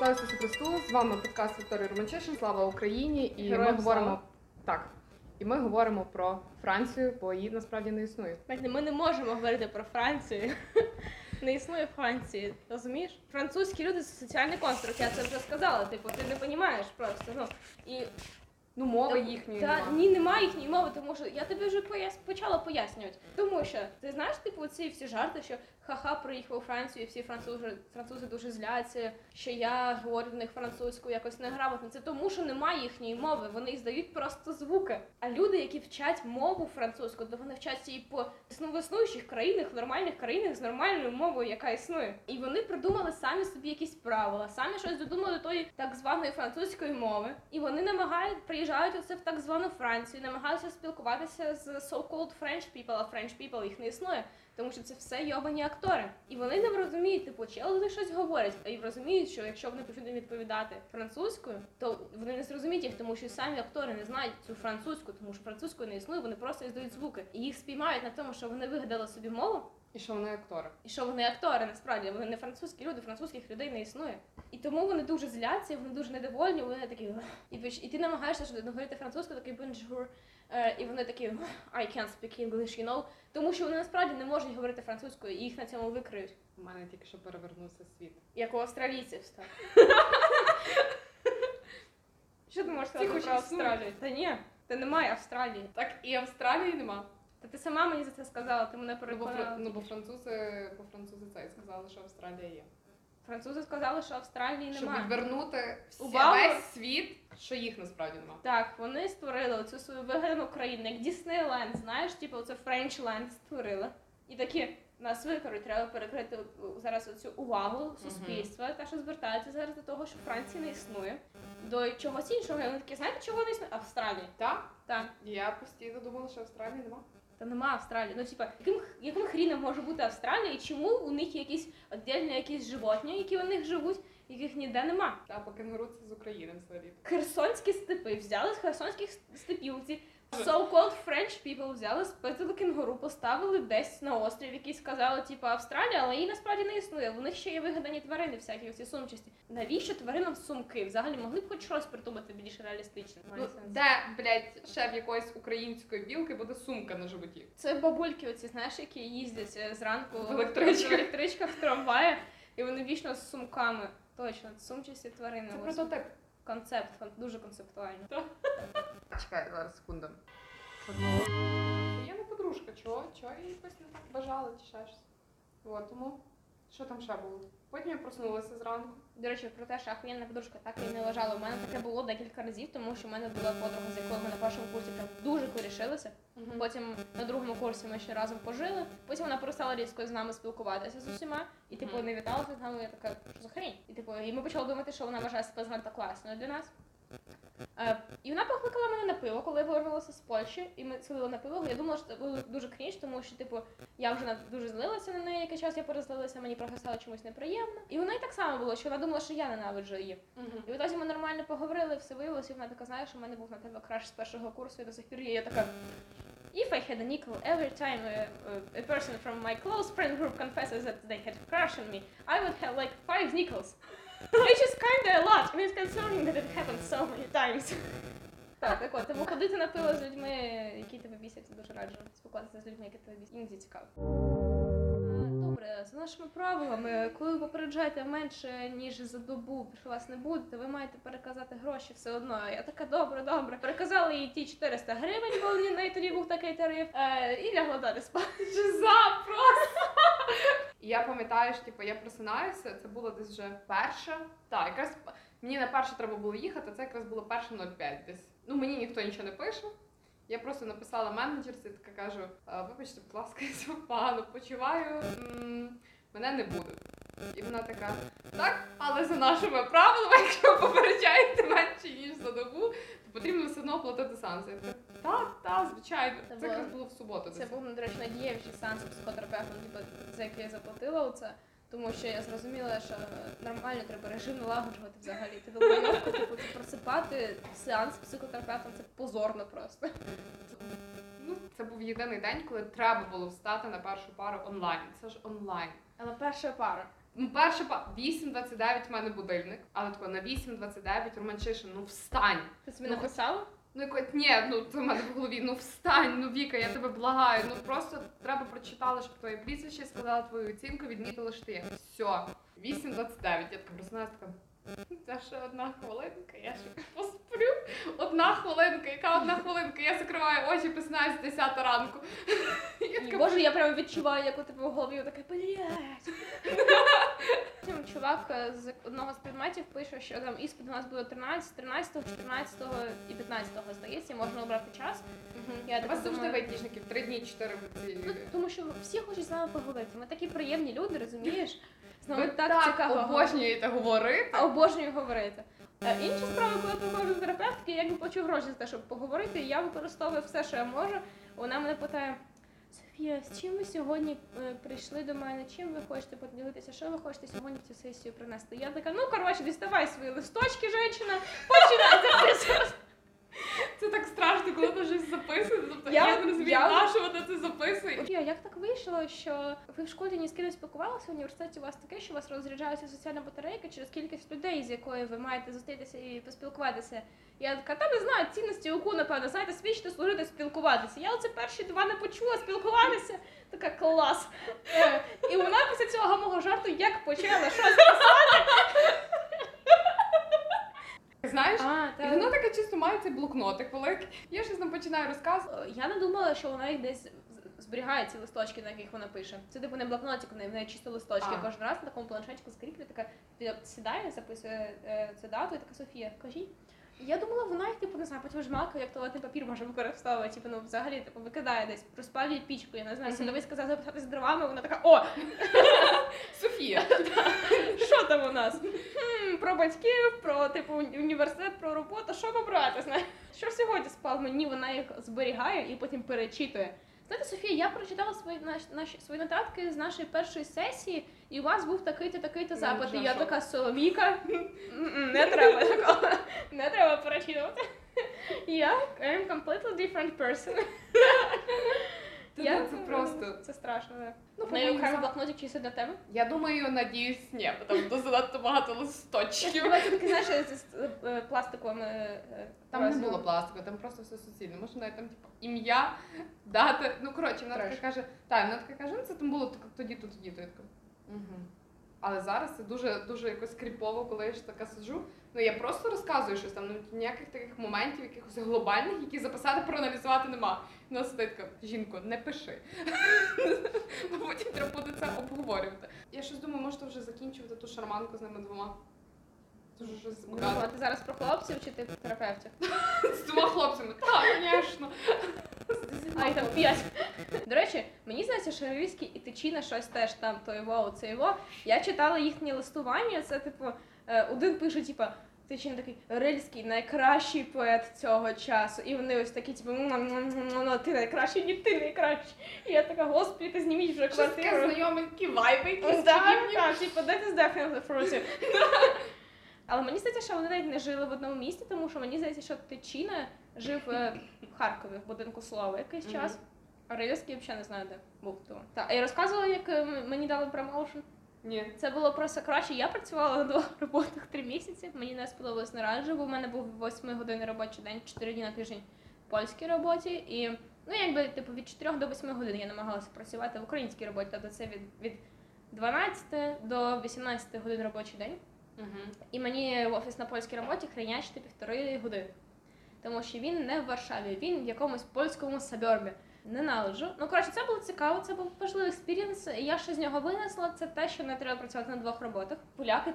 Слава Ісусу Христу! З вами подкаст Вікторія Романчишин. Слава Україні! І Героям ми говоримо слава. так. І ми говоримо про Францію, бо її насправді не існує. Знаєте, ми не можемо говорити про Францію. Не існує Франції, розумієш? Французькі люди це соціальний конструкт, я це вже сказала. Типу, ти не розумієш просто. Ну і Ну, мови їхньої та немає. ні, немає їхньої мови, тому що я тобі вже пояс... почала пояснювати. Тому що ти знаєш, типу, ці всі жарти, що ха-ха приїхав у Францію, і всі французи, французи дуже зляться, що я говорю до них французькою якось неграмотно. Це тому, що немає їхньої мови. Вони здають просто звуки. А люди, які вчать мову французьку, то вони вчать її по існуючих країнах, в нормальних країнах з нормальною мовою, яка існує. І вони придумали самі собі якісь правила, самі щось додумали тої так званої французької мови. І вони намагають приїжджають оце в так звану Францію, намагаються спілкуватися з so-called French people, а French people їх не існує. Тому що це все йобані актори. І вони не розуміють, типу, чи вони щось говорять, а й розуміють, що якщо вони почнуть відповідати французькою, то вони не зрозуміють їх, тому що самі актори не знають цю французьку, тому що французькою не існує, вони просто іздають звуки. І їх спіймають на тому, що вони вигадали собі мову, І що вони актори. і що вони актори, насправді вони не французькі люди, французьких людей не існує. І тому вони дуже зляться, вони дуже недовольні, вони такі і, і ти намагаєшся що говорити французькою, такий bonjour, е, і вони такі I can't speak English, you know, тому що вони насправді не можуть говорити французькою, і їх на цьому викриють. У мене тільки що перевернувся світ. Як у австралійців став. Що ти можеш сказати про. Австралію? Та ні, та немає Австралії. Так і Австралії нема. Та ти сама мені за це сказала, ти мене Ну, бо, переконала. ну, бо французи, бо французи це і сказали, що Австралія є. Французи сказали, що Австралії Щоб немає. відвернути всі, Увагу. весь світ, що їх насправді нема. Так, вони створили оцю свою вигадану країну, як Діснейленд, знаєш, типу оце Френчленд створили. І такі нас викоруть, треба перекрити зараз оцю увагу суспільства, та що звертається зараз до того, що Франції не існує. До чогось іншого. І вони такі, знаєте, чого не існує? Австралії. Так? Так. Я постійно думала, що Австралії нема. Та нема Австралії. Ну, типа, яким, яким хріном може бути Австралія, і чому у них якісь віддільні якісь животні, які у них живуть, яких ніде нема? Та по кенгуру це з України взагалі. Херсонські степи взяли з херсонських степів. Ці so-called French people взяли, спитали кенгуру, поставили десь на острів, який сказали, типу, Австралія, але її насправді не існує. У них ще є вигадані тварини, всякі ці сумчасті. Навіщо тваринам сумки? Взагалі могли б хоч щось придумати більш реалістичне. Ну, де, блядь, шеф якоїсь української білки буде сумка на животі. Це бабульки, оці, знаєш, які їздять е, зранку В електричках. в електричках, в трамваї, і вони вічно з сумками. Точно, сумчасті тварини. Це прототип. Концепт, дуже концептуально. Чекай, зараз секунду. Я не подружка, чого? Чого я якось не так бажала чи ще щось. От, тому що там ще було? Потім я проснулася зранку. До речі, про те, що ахуєнна подружка так і не лежала. У мене таке було декілька разів, тому що в мене була подруга, з якою ми на першому курсі прям дуже корішилися. Потім на другому курсі ми ще разом пожили. Потім вона перестала різко з нами спілкуватися з усіма. І типу Мгм. не віталася з нами. Я така, що за хрень? І типу, і ми почали думати, що вона вважає себе занадто класною для нас. Е, і вона покликала мене на пиво, коли я повернулася з Польщі, і ми сиділи на пиво. Я думала, що це було дуже крінж, тому що, типу, я вже на- дуже злилася на неї, який час я перезлилася, мені просто стало чомусь неприємно. І вона і так само було, що вона думала, що я ненавиджу її. І відтоді ми нормально поговорили, все виявилося, і вона така, знаєш, у мене був на тебе краш з першого курсу, і до сих пір є. Я така. If I had a nickel every time a, a person from my close friend group confesses that they had a crush on me, I would have like five nickels. Which is kinda a lot, it's concerning that it happened so many times. Так, так от, тому ходити на пиво з людьми, які тебе бісять, дуже раджу. Спілкуватися з людьми, які тебе бісять. Іноді цікаво. Добре, за нашими правилами, коли ви попереджаєте менше ніж за добу, що вас не буде, то ви маєте переказати гроші все одно. Я така добре, добре. Переказали їй ті 400 гривень, бо в неї тоді був такий тариф, е, і лягла далі спати. Жиза просто! І я пам'ятаю, що типу, я просинаюся, це було десь вже перше. Так, якраз мені на перше треба було їхати, це якраз було перше 05 десь. Ну мені ніхто нічого не пише. Я просто написала менеджерці, така кажу: вибачте, будь ласка, я погано почуваю, мене не буде. І вона така, так, але за нашими правилами, якщо ви попереджаєте менше, ніж за добу, то потрібно все одно оплатити санкції. Так, так, звичайно. Це Це було- якраз було в суботу. Це був, до речі, надієвичий сеанс психотерапевтом, типу, за який я заплатила оце. Тому що я зрозуміла, що нормально треба режим налагоджувати взагалі. Ти долбойовка, типу, ти просипати сеанс з психотерапевтом це позорно просто. Ну, це був єдиний день, коли треба було встати на першу пару онлайн. Це ж онлайн. Але перша пара. Ну, перше, па- 8.29 в мене будильник, але тако на 8.29 Романчишин, ну встань. Ти собі Ну, написала? Ну якось, ні, ну це в мене в голові, ну встань, ну Віка, я тебе благаю. Ну просто треба прочитала, щоб твоє прізвище сказала твою оцінку, відмітила, що ти. Все, 8.29, я така просинаюся, така. Це ще одна хвилинка, я ще посплю. Одна хвилинка, яка одна хвилинка? Я закриваю очі, просинаюся з 10 ранку. Я така, Боже, я прямо відчуваю, як у тебе в голові таке. Потім чувак е, з одного з предметів пише, що там іспит у нас буде 13, 13, 14 і 15, здається, і можна обрати час. Я У вас завжди айтішників 3 дні 4 ці Ну, тому що всі хочуть з нами поговорити. Ми такі приємні люди, розумієш? З Ви так, так цікаво. обожнюєте говорити. Обожнюю говорити. Е, Інша справа, коли приходжу до терапевтки, я якби плачу гроші за те, щоб поговорити, і я використовую все, що я можу. Вона мене питає: Софія, з чим ви сьогодні е, прийшли до мене? Чим ви хочете поділитися? Що ви хочете сьогодні в цю сесію принести? Я така, ну коротше, діставай свої листочки, жінка, починай записувати. Це так страшно, коли ти щось записуєш. Тобто Я- я, не розумію, я- на що вона це записує. Софія, як так вийшло, що ви в школі ні з ким не спілкувалися, в університеті у вас таке, що у вас розряджаються соціальна батарейка через кількість людей, з якою ви маєте зустрітися і поспілкуватися. Я така, та не знаю, цінності УКУ, напевно, знаєте, свідчити, служити, спілкуватися. Я оце перші два не почула спілкуватися. Така клас. Е, і вона після цього мого жарту як почала щось Знаєш? А, І вона така чисто має цей блокнотик великий. Я щось там починаю розказувати. Е, Я не думала, що вона їх десь зберігає ці листочки, на яких вона пише. Це типу не блокнотик, в неї в неї чисто листочки. А. Кожен раз на такому планшетику скріплю, така сідає, записує е, цю дату, і така Софія, кажіть. Я думала, вона їх, типу, не знаю, потім жмакає, як туалетний папір може використовувати. Типу, ну взагалі типу, викидає десь, розпалює пічку. Я не знаю, садовий сказав записати з дровами, вона така, о, Софія. що там у нас? Про батьків, про типу університет, про роботу, що побрати? Знаєш? Що сьогодні спав мені, вона їх зберігає і потім перечитує. Знаєте, Софія, я прочитала свої наші, наші свої нотатки з нашої першої сесії, і у вас був такий-то, такий-то Ну, запит. І я така Соломійка. Не треба такого. Не треба перечитувати. Я I'm completely different person. Та Я це просто. Це страшно. да. Ну, В неї окремий блокнотик чисто для тебе. Я думаю, надіюсь, ні, бо там занадто багато листочків. таки знаєш, з з, е, пластиковими. е, Там не було пластику, там просто все суцільне. Може, навіть там типу ім'я, дата. Ну коротше, вона така каже, так, вона така каже, ну це там було тоді, то тоді, то я така. Угу. Але зараз це дуже дуже якось кріпово, коли я ж така сиджу. Ну я просто розказую щось там, ну ніяких таких моментів, якихось глобальних, які записати, проаналізувати нема. Ну така, жінко, не пиши. Потім треба буде це обговорювати. Я щось думаю, можете вже закінчувати ту шарманку з ними двома. Це вже Ну, а ти зараз про хлопців чи ти терапевтів? З двома хлопцями. Так, звісно. А там п'ять. До речі, мені здається, що Рильський і Тичина щось теж там то його, це його. Я читала їхнє листування. Це типу е, один пише, типа. Тичин такий Рильський найкращий поет цього часу. І вони ось такі, типу, ти найкращий, ні ти найкращий. І я така, господи, ти зніміть вже Щось таке квартиру. знайоме, такі вайби якісь. Так, подібні. так, типу, that is definitely fruity. Але мені здається, що вони навіть не жили в одному місті, тому що мені здається, що Тичина жив е, в Харкові, в будинку слова якийсь Мгм. час. А Рильський взагалі не знаю, де був тому. Так, а я розказувала, як е, м- мені дали промоушен. Ні. Це було просто краще. Я працювала на двох роботах три місяці. Мені не сподобалось не бо в мене був 8 годин робочий день, 4 дні на тиждень в польській роботі. І ну якби типу від 4 до 8 годин я намагалася працювати в українській роботі. Тобто це від, від 12 до 18 годин робочий день. І мені офіс на польській роботі хренячити півтори години. Тому що він не в Варшаві, він в якомусь польському suburb і. Ненавиджу. Ну, коротше, це було цікаво, це був важливий experience. Я ще з нього винесла, це те, що не треба працювати на двох роботах. Поляки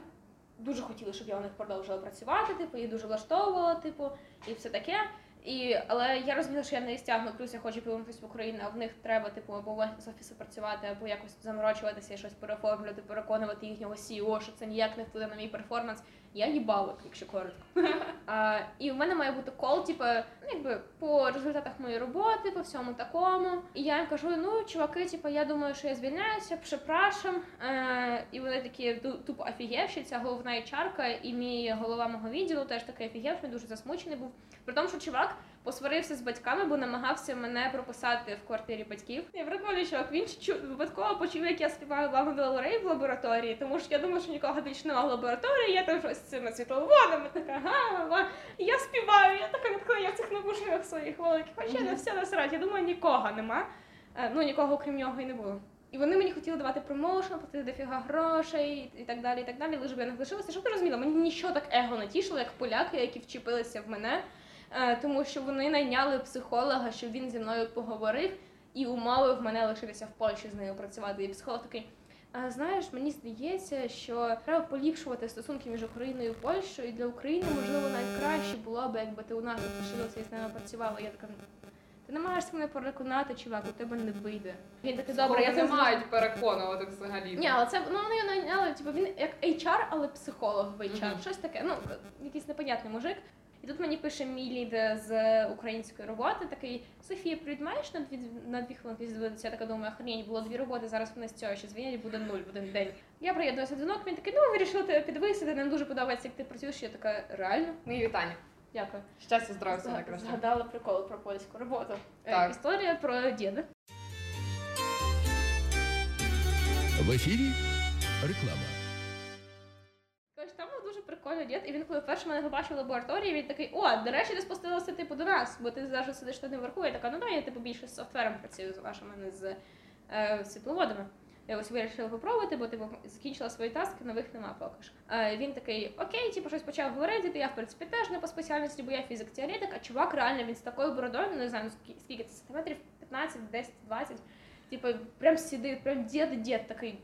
дуже хотіли, щоб я у них продовжила працювати, типу, їх дуже влаштовувала, типу, і все таке. І, але я розуміла, що я не стягну, плюс я хочу повернутися в Україну, а в них треба, типу, або з офісу працювати, або якось заморочуватися щось переформлювати, переконувати їхнього CEO, що це ніяк не вплине на мій перформанс. Я їбалик, якщо коротко. А, і в мене має бути кол, типу, ну, якби по результатах моєї роботи, по всьому такому. І я їм кажу: ну, чуваки, типу, я думаю, що я звільняюся, припрашам. Е, і вони такі тупо офігевші, ця головна чарка, і мій голова мого відділу теж такий офігевший, дуже засмучений був. При тому, що чувак посварився з батьками, бо намагався мене прописати в квартирі батьків. Я прикольний чувак, він чу, випадково почув, як я співаю Лану Del Рей в лабораторії, тому що я думаю, що нікого більше немає в лабораторії, я там щось з цими світловодами, така га, га. І я співаю, я така відкрила в цих навушниках своїх великих. Хоча на все насрать, я думаю, нікого нема. Е, Ну, нікого окрім нього і не було. І вони мені хотіли давати промоушен, платити дофіга грошей і так далі, і так далі. Лише б я не лишилася. Щоб ти розуміла, мені нічого так его не тішило, як поляки, які вчепилися в мене, тому що вони найняли психолога, щоб він зі мною поговорив і умовив мене лишитися в Польщі з нею працювати. І психолог такий. А знаєш, мені здається, що треба поліпшувати стосунки між Україною і Польщею, і для України можливо найкраще було б, якби ти у нас лишилася і з нами працювала. Я така. Ти не маєш мене переконати, чувак, у тебе не вийде. Він такий, добре, я не це мають переконувати взагалі. ні, але це ну вони його найняли, типу він як HR, але психолог в HR. Мгм. Щось таке. Ну якийсь непонятний мужик. І тут мені пише мій лід з української роботи, такий Софія, привіт, маєш на дві на дві хвилинки звідси? Я така думаю, охренеть, було дві роботи, зараз вони з цього ще звінять, буде нуль в один день. Я приєднуюся дзвінок, він такий, ну вирішили тебе підвисити, нам дуже подобається, як ти працюєш. Я така, реально? Мої вітання. Дякую. Щастя, здоров'я, все найкраще. Згадала прикол про польську роботу. Е, Так. Історія про діда. В ефірі реклама. Прикольний дід, і він коли вперше мене побачив в лабораторії, він такий, о, до речі, ти спустилася типу до нас, бо ти завжди сидиш тут наверху. Я така, ну да, я типу більше з софтвером працюю з вашими не з е, світловодами. Я ось вирішила попробувати, бо типу закінчила свої таски, нових нема поки що. Е, він такий, окей, типу щось почав говорити, я в принципі теж не по спеціальності, бо я фізик теоретик, а чувак реально він з такою бородою, ну, не знаю, ну, скільки, це сантиметрів, 15, 10, 20, типу, прям сидить, прям дід дід такий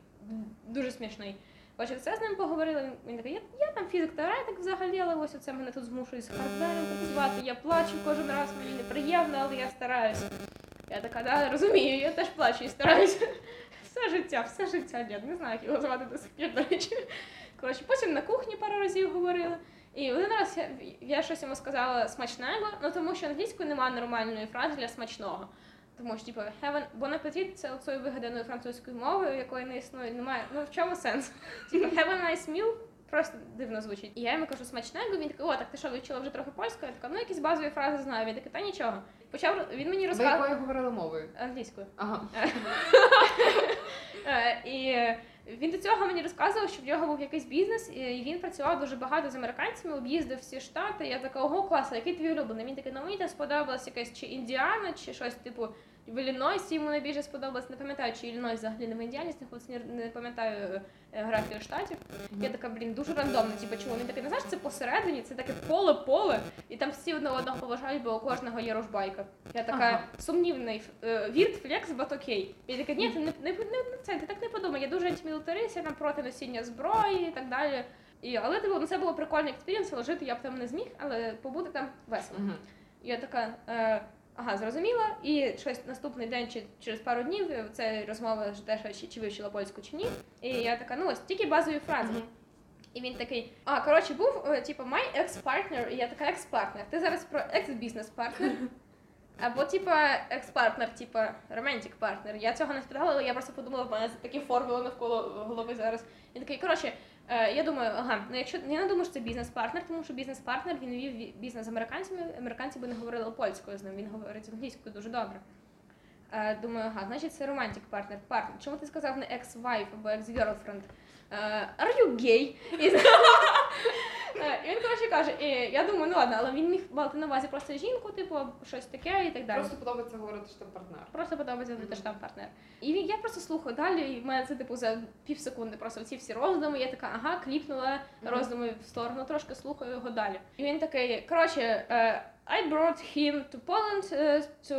дуже смішний. Коротше, все з ним поговорили. Він, він такий, я, я там фізик теоретик взагалі, але ось оце мене тут змушують з хардвером працювати. Я плачу кожен раз, мені неприємно, але я стараюся. Я така, да, розумію, я теж плачу і стараюся. Все життя, все життя, дід. Не знаю, як його звати до сих пір, до речі. Коротше, потім на кухні пару разів говорили. І один раз я, я щось йому сказала смачного, ну тому що англійською немає нормальної фрази для смачного. Тому що, типу, heaven, bon appetit – це оцею вигаданою французькою мовою, якої не існує, немає. Ну в чому сенс? Типу, have a nice meal просто дивно звучить. І я йому кажу смачного, він такий, о, так ти що, вивчила вже трохи польську? Я така, ну якісь базові фрази знаю. Він такий, та нічого. Почав він мені Ви якою говорили мовою? англійською. Ага. Е, І він до цього мені розказував, що в нього був якийсь бізнес, і він працював дуже багато з американцями, об'їздив всі штати. Я така, ого, клас, який твій улюблений? Він такий, ну мені сподобалось якесь чи Індіана, чи щось типу. В Іллінойсі йому найбільше сподобалось, не пам'ятаю, чи Іллінойс взагалі не в Індіані, знаходиться, не, пам'ятаю е, географію штатів. Я така, блін, дуже рандомно, типу, чому він такий, не знаєш, це посередині, це таке поле-поле, і там всі одне одного поважають, бо у кожного є ружбайка. Я така Ага. сумнівний е, weird flex, but okay. Я така, ні, ти не, не, не, це, ти так не подумай, я дуже антимілітарист, я там проти носіння зброї і так далі. І, але типу, ну, це було прикольний experience, але жити я б там не зміг, але побути там весело. І я така, е, ага, зрозуміла. І щось наступний день чи через пару днів це розмова ж теж, чи, чи вивчила польську чи ні. І я така, ну ось тільки базові фрази. Мгм. І він такий, а коротше, був е, типу my ex-partner, і я така екс-партнер. Ти зараз про екс-бізнес-партнер. Або типа екс-партнер, типа романтик партнер. Я цього не спитала, але я просто подумала, в мене такі формули навколо голови зараз. Він такий, коротше, я думаю, ага, ну якщо я не думаю, що це бізнес-партнер, тому що бізнес-партнер він вів бізнес з американцями, американці би не говорили польською з ним, він говорить англійською дуже добре. Е, думаю, ага, значить це романтик партнер. Партнер. Чому ти сказав не ex-wife або ex-girlfriend? Е, Are you gay? І, Е, він коротше каже, і я думаю, ну ладно, але він міг мати на увазі просто жінку, типу, щось таке і так далі. Просто подобається говорити, що ти партнер. Просто подобається бути штам партнер. І він- я просто слухаю далі, і в мене це типу за пів секунди просто ці всі роздуми. Я така, ага, кліпнула Мгм. роздуми в сторону, трошки слухаю його далі. І він такий, коротше, е, I brought him to Poland е, to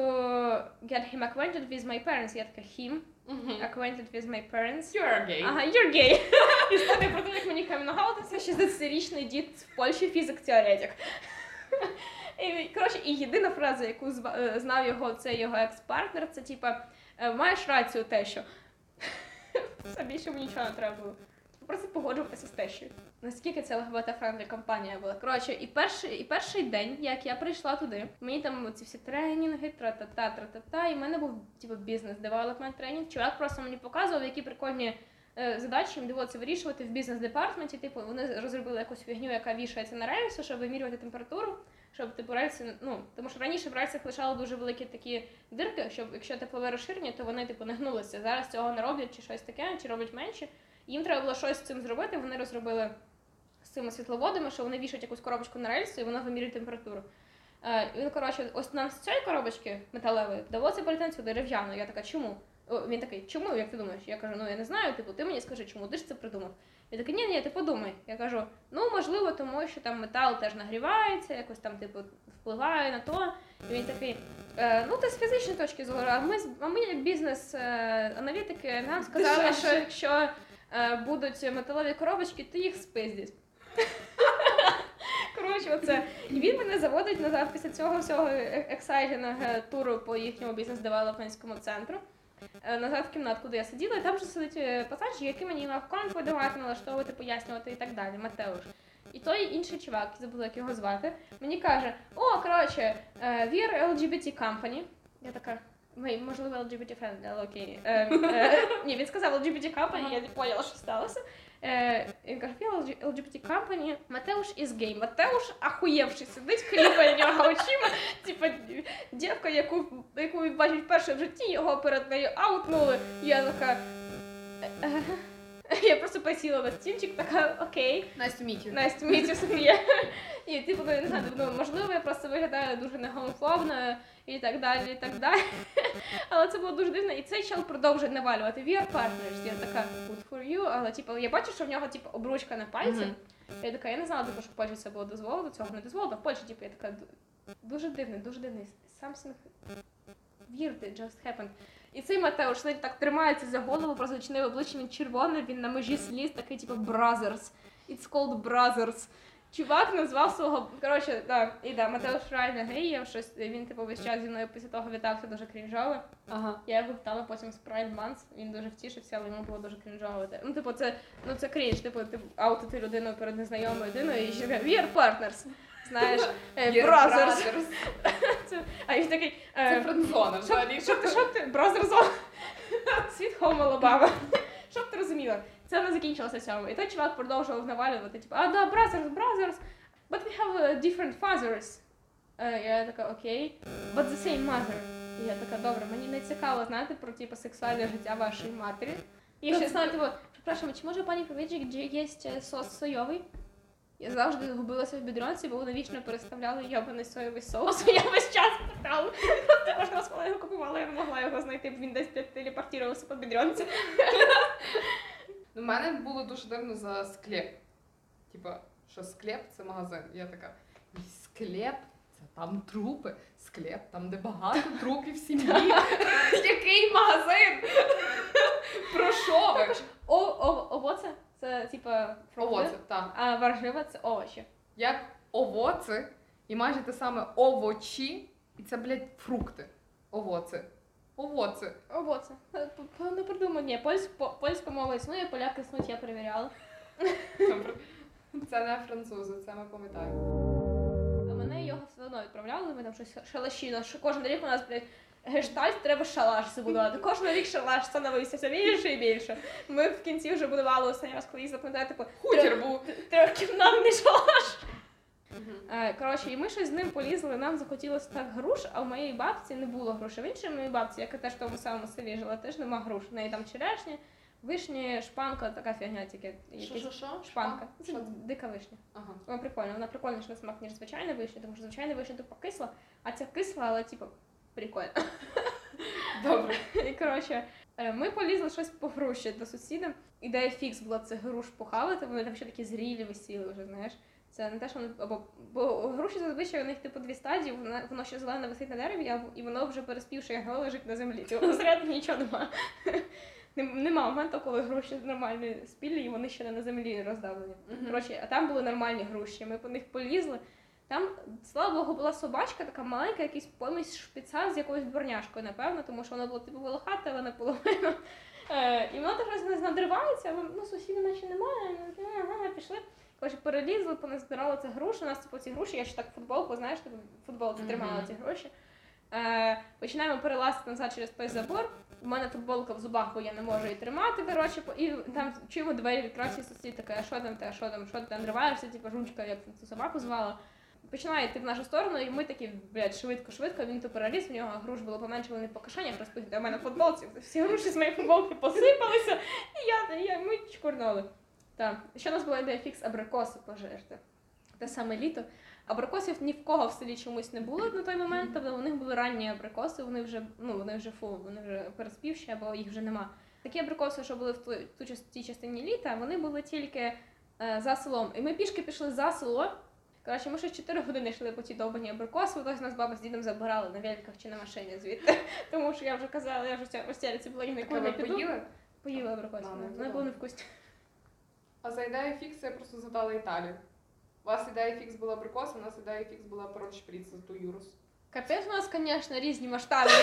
get him acquainted with my parents. Я така, him Мгм. acquainted with my parents. You're gay. Ага, you're gay. Історія про те, як мені каміногаутився 60-річний дід в Польщі фізик-теоретик. І, коротше, і єдина фраза, яку е, знав його, це його екс-партнер, це типа е, маєш рацію те, що. Все більше мені нічого не треба було. Просто погоджуватися з тещою. Наскільки це ЛГБТ- friendly компанія була. Коротше, і перший, і перший день, як я прийшла туди, мені там ці всі тренінги, тра-та-та, тра-та-та, і в мене був типу business development тренінг. Чувак просто мені показував, які прикольні е, задачі їм доводиться вирішувати в бізнес- department і. Типу, вони розробили якусь фігню, яка вішається на рельси, щоб вимірювати температуру. щоб типу рельси, ну тому що раніше в рельсах лишали дуже великі такі дирки, щоб якщо теплове розширення, то вони типу не гнулися. Зараз цього не роблять чи щось таке, чи роблять менше. Їм треба було щось з цим зробити. Вони розробили з цими світловодами, що вони вішають якусь коробочку на рельсу і воно вимірює температуру. Е, і він, коротше, ось нам з цієї коробочки металевої доводиться перейти на цю дерев'яну. Я така, чому? Він такий, чому, як ти думаєш? Я кажу, ну я не знаю, типу, ти мені скажи, чому ти ж це придумав? Він такий, ні, ні, ти подумай. Я кажу, ну можливо, тому що там метал теж нагрівається, якось там, типу, впливає на то. І він такий, е, ну ти з фізичної точки зору, а ми а ми як бізнес-аналітики нам сказали, що якщо е, будуть металеві коробочки, то їх спиздять. Коротше, оце. І він мене заводить назад після цього всього ексайженого туру по їхньому бізнес-девелопментському центру. е, Назад в кімнатку, де я сиділа, і там вже сидить е, пацан, який мені мав конт видавати, налаштовувати, пояснювати і так далі. Матеуш. І той інший чувак, забула, як його звати, мені каже: О, коротше, е, we're LGBT company. Я така. Ми, можливо, LGBT friendly, але окей. Е, е, ні, він сказав LGBT company, я не поняла, що сталося. Е, він каже, LGBT company, Матеуш із гей. Матеуш ахуєвши сидить, кліпає нього очима. Типа дівка, яку, яку він бачить вперше в житті, його перед нею аутнули. Я така. «Е, е». Я просто посіла на стільчик, така окей. Настю Мітю. Настя Мітю Софія. І типу, ну, не знаю, ну, можливо, я просто виглядаю дуже негомофобно і так далі, і так далі. Але це було дуже дивно. І цей чел продовжує навалювати. We are partners. Я така good for you, але типу, я бачу, що в нього типу, обручка на пальці. Я така, я не знала, типу, що в Польщі це було дозволено, цього не дозволено. В Польщі, типу, я така дуже дивний, дуже дивний. Something weird just happened. І цей Матеуш сидить так тримається за голову, просто очне обличчя він червоний, він на межі сліз, такий, типу, brothers. It's called brothers. Чувак назвав свого. Коротше, да, і да, Матеуш реально гей, щось, він типу весь час зі мною після того вітався дуже крінжово. Ага. Я його вітала потім з Pride Month, він дуже втішився, але йому було дуже крінжово. Ну, типу, це, ну, це крінж, типу, ти аутити людину перед незнайомою людиною і жінка, we are partners. Знаєш, е, brothers. А він такий, Це е, френдзона взагалі. що ти, що ти, brothers on? Sweet home Alabama. Щоб ти розуміла, це не закінчилося цьому. І той чувак продовжував навалювати, типу, а да, brothers, brothers, but we have uh, different fathers. Е, я така, окей, but the same mother. І я така, добре, мені не цікаво знати про типу, сексуальне життя вашої матері. І ще знаю, типу, припрошую, чи може пані gdzie є е, сос сойовий? Я завжди губилася в бідронці, бо вони вічно переставляли йобаний соєвий соус. Я весь час питала. Раз, коли я його купувала, я не могла його знайти, бо він десь телепортувався по бідронці. У мене було дуже дивно за склеп. Типа, що склеп це магазин. Я така, «Ні, склеп це там трупи. Склеп там, де багато трупів в сім'ї. Який магазин? Про що ви? О, о, овоце це типа фрукти, так. а варжива це овочі. Як овоци, і майже те саме овочі, і це, блядь, фрукти. Овоци. Овоце. Е, п- Не придумав. Ні, польсь, по- польська мова існує, поляки існують, я перевіряла. Добре. Це не французи, це ми пам'ятаємо. А мене його все одно відправляли, ми там щось шалаші. Що кожен рік у нас, блядь, гештальт треба шалаш забудувати. Кожен рік шалаш становився все більше і більше. Ми в кінці вже будували останній раз, коли їздили, пам'ятаю, типу, Хутір був. трьохкімнатний шалаш. Е, Коротше, і ми щось з ним полізли, нам захотілося так груш, а у моєї бабці не було груші. В іншій моїй бабці, яка теж в тому самому селі жила, теж нема груш. В неї там черешні, вишні, шпанка, така фігня тільки. Що, що, що? Шпанка. Це дика вишня. Ага. Вона прикольна, вона прикольніша на смак, ніж звичайна вишня, тому що звичайна вишня тупо кисла, а ця кисла, але типу прикольно. Добре. І коротше, е, ми полізли щось по груші до сусіда. Ідея фікс була це груш похавати, вони там ще такі зрілі висіли вже, знаєш. Це не те, що вони або бо груші зазвичай у них типу дві стадії, воно, воно ще зелене висить на дереві, а і воно вже переспівши його лежить на землі. Типу всередині нічого нема. Нема моменту, коли груші нормальні спілі, і вони ще не на землі роздавлені. Мгм. Коротше, а там були нормальні груші. Ми по них полізли. Там, слава Богу, була собачка, така маленька, якийсь помість шпица з якоюсь дворняшкою, напевно, тому що вона була типу волохата, але наполовину. Е, і вона так щось надривається, ну, сусідів наче немає. Ну, ага, пішли. Коротше, перелізли, поназбирали це груші. У нас типу ці груші, я ще так футболку, знаєш, типу, футболці Мгм. тримала ці гроші. Е, починаємо перелазити назад через той забор. У мене футболка в зубах, бо я не можу її тримати. Коротше, і там чуємо двері відкриваються, сусід така, а що там, те, що там, що ти там риваєшся, типу жучка, як цю собаку звала. починає йти в нашу сторону, і ми такі, блядь, швидко-швидко, він то переліз, в нього груш було поменше, вони по кишенях а в мене футболці. Всі груші з моєї футболки посипалися, і я, я ми чкурнули. Так, ще у нас була ідея фікс абрикоси пожерти. Те саме літо. Абрикосів ні в кого в селі чомусь не було на той момент, тобто у них були ранні абрикоси, вони вже, ну, вони вже фу, вони вже переспівші, або їх вже нема. Такі абрикоси, що були в ту, ту тій частині літа, вони були тільки е, за селом. І ми пішки пішли за село. Коротше, ми ще 4 години йшли по ті довбані абрикоси, хтось нас баба з дідом забирали на великах чи на машині звідти. Тому що я вже казала, я вже ця розтяляться була Так ніколи не піду. поїли? Поїла абрикоси, вони були да. невкусні. А за ідею фіксу я просто згадала Італію. У вас ідея фікс була абрикос, у нас ідея фікс була пароль шприц за ту юрус. Капець у нас, звісно, різні масштаби.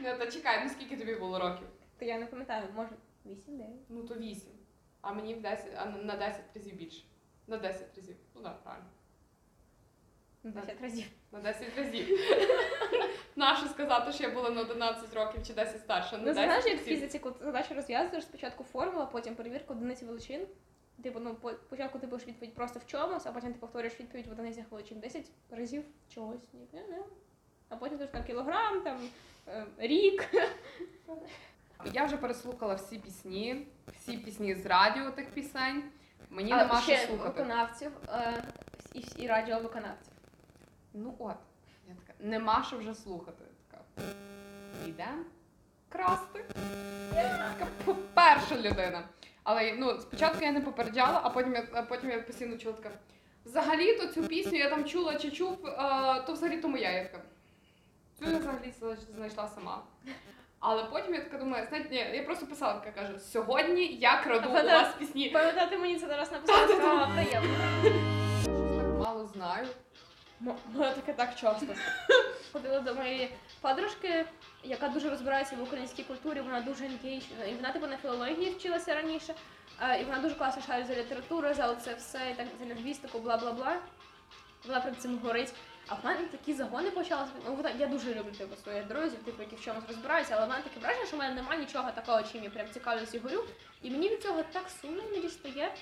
Ну, та чекай, ну скільки тобі було років? Та я не пам'ятаю, може 8-9. Ну то 8. А мені в 10, а на 10 разів більше. На 10 разів. Ну так, правильно. 10 разів. На 10 разів. Нащо сказати, що я була на 11 років чи 10 старша? Ну, знаєш, як в фізиці, коли задачу розв'язуєш, спочатку формула, потім перевірка одиниці величин. Типу, ну, спочатку ти пишеш відповідь просто в чомусь, а потім ти повторюєш відповідь в одиницях величин 10 разів чогось. Ні, не, не. А потім там кілограм, там е, рік. Я вже переслухала всі пісні, всі пісні з радіо тих пісень. Мені А нема що слухати. виконавців е, і, і радіовиконавців. Ну от, нема що вже слухати. Така, йдемо красти. Така перша людина. Але ну, спочатку я не попереджала, а потім я, а потім я постійно чула така. Взагалі-то цю пісню я там чула чи чув, а, то взагалі то моя. Я така. Цю я взагалі знайшла сама. Але потім я така думаю, знаєте, ні, я просто писала, така кажу, сьогодні я краду у вас пісні. Пам'ятати мені це зараз написала, сказала приємно. Так мало знаю. М- таке так часто. Ходила до моєї подружки, яка дуже розбирається в українській культурі, вона дуже engaged, і вона типу на філології вчилася раніше, і вона дуже класно шарить за літературу, за це все, і так за лінгвістику, бла бла бла. Вона прям цим горить. А в мене такі загони почалися. Ну, я дуже люблю типу, своїх друзів, типу, які в чомусь розбираються, але в мене таке враження, що в мене немає нічого такого, чим я прям цікавлюсь і горю. І мені від цього так сумно іноді стає.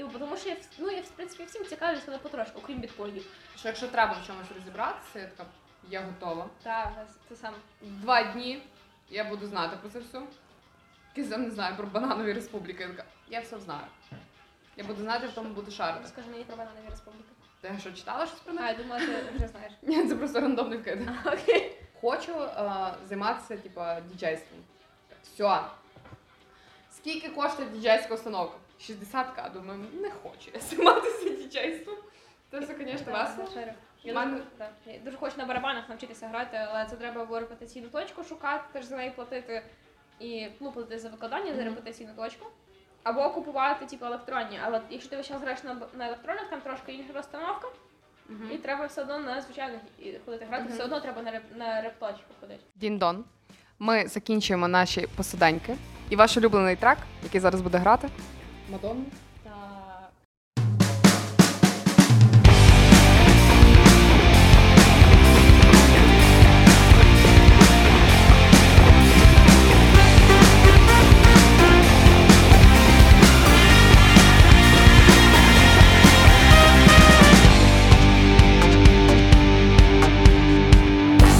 Типу, тому що я, ну, я в принципі всім цікавлюсь, але потрошку, окрім біткоїнів. Що якщо треба в чомусь розібратися, я така, я готова. Так, це саме. Два дні я буду знати про це все. Якийсь не знаю про бананові республіки. Я така, я все знаю. Я буду знати, в тому буду шарити. Скажи мені про бананові республіки. Ти що читала щось про А, я думала, ти вже знаєш. Ні, це просто рандомний вкид. Окей. Хочу е, займатися, типа, діджейством. Все. Скільки коштує діджейська установка? 60к. Думаю, не хочу я займатися діджейством. Це все, звісно, весело. Я, Мене- дуже, так. я дуже хочу на барабанах навчитися грати, але це треба або репетиційну точку шукати, теж за неї платити і ну, платити за викладання за репетиційну точку. Або купувати типу електронні. Але якщо ти весь час граєш на, на електронних, там трошки інша розстановка, і треба все одно на звичайних ходити грати, все одно треба на, реп, на репточку ходити. Дін-дон. Ми закінчуємо наші посиденьки. І ваш улюблений трек, який зараз буде грати. Мадонна. Так.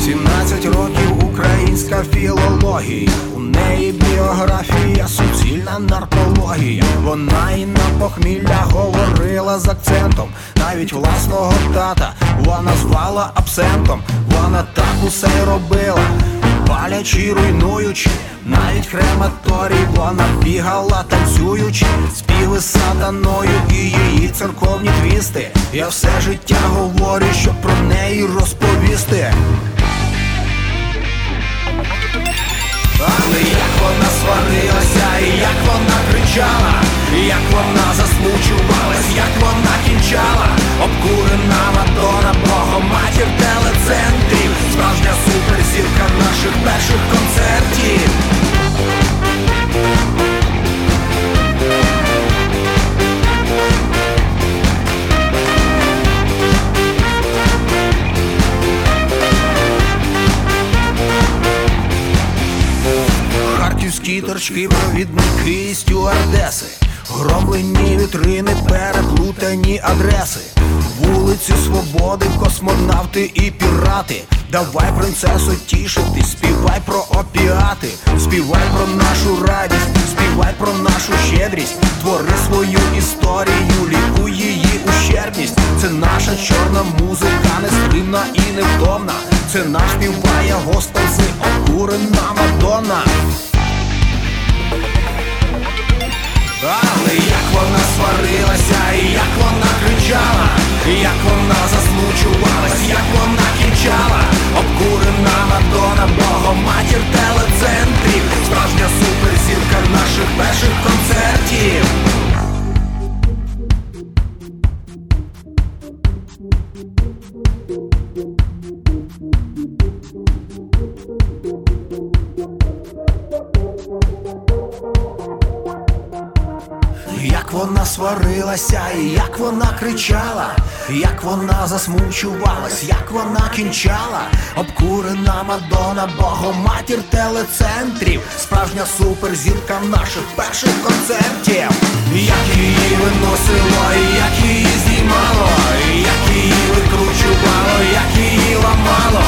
Сімнадцять років українська філологія, у неї біографія, суцільна наркологія. Вона і на похмілля говорила з акцентом. Навіть власного тата вона звала абсентом. Вона так усе робила, палячи, руйнуючи. Навіть крематорій вона бігала, танцюючи, співи сатаною і її церковні твісти. Я все життя говорю, щоб про неї розповісти. Але як вона сварилася, і як вона кричала, як вона засмучувалась, як вона кінчала, обкурена матора, богоматір телецентрів, справжня суперзірка наших перших концертів. Торчки, провідники стюардеси Громлені вітрини, переплутані адреси, вулиці свободи, космонавти і пірати. Давай, принцесо, тішити, співай про опіати, співай про нашу радість, співай про нашу щедрість, твори свою історію, лікуй її ущербність. Це наша чорна музика, нестримна і невтомна. Це наш співає госпел з обкурена Мадонна. Але як вона сварилася, і як вона кричала, і як вона засмучувалась, як вона кінчала, обкурена Мадонна, богоматір телецентрів, справжня суперзірка наших перших концертів. вона сварилася, і як вона кричала, як вона засмучувалась, як вона кінчала, обкурена мадона, богоматір телецентрів, справжня суперзірка наших перших концертів, як її виносило, як її знімало, як її викручувало, як її ламало,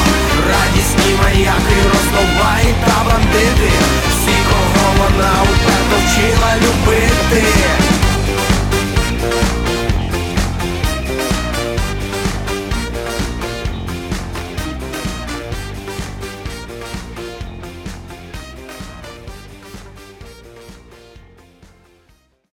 радісні маяки, розноваї та бандити, всі, кого вона уперто вчила любити.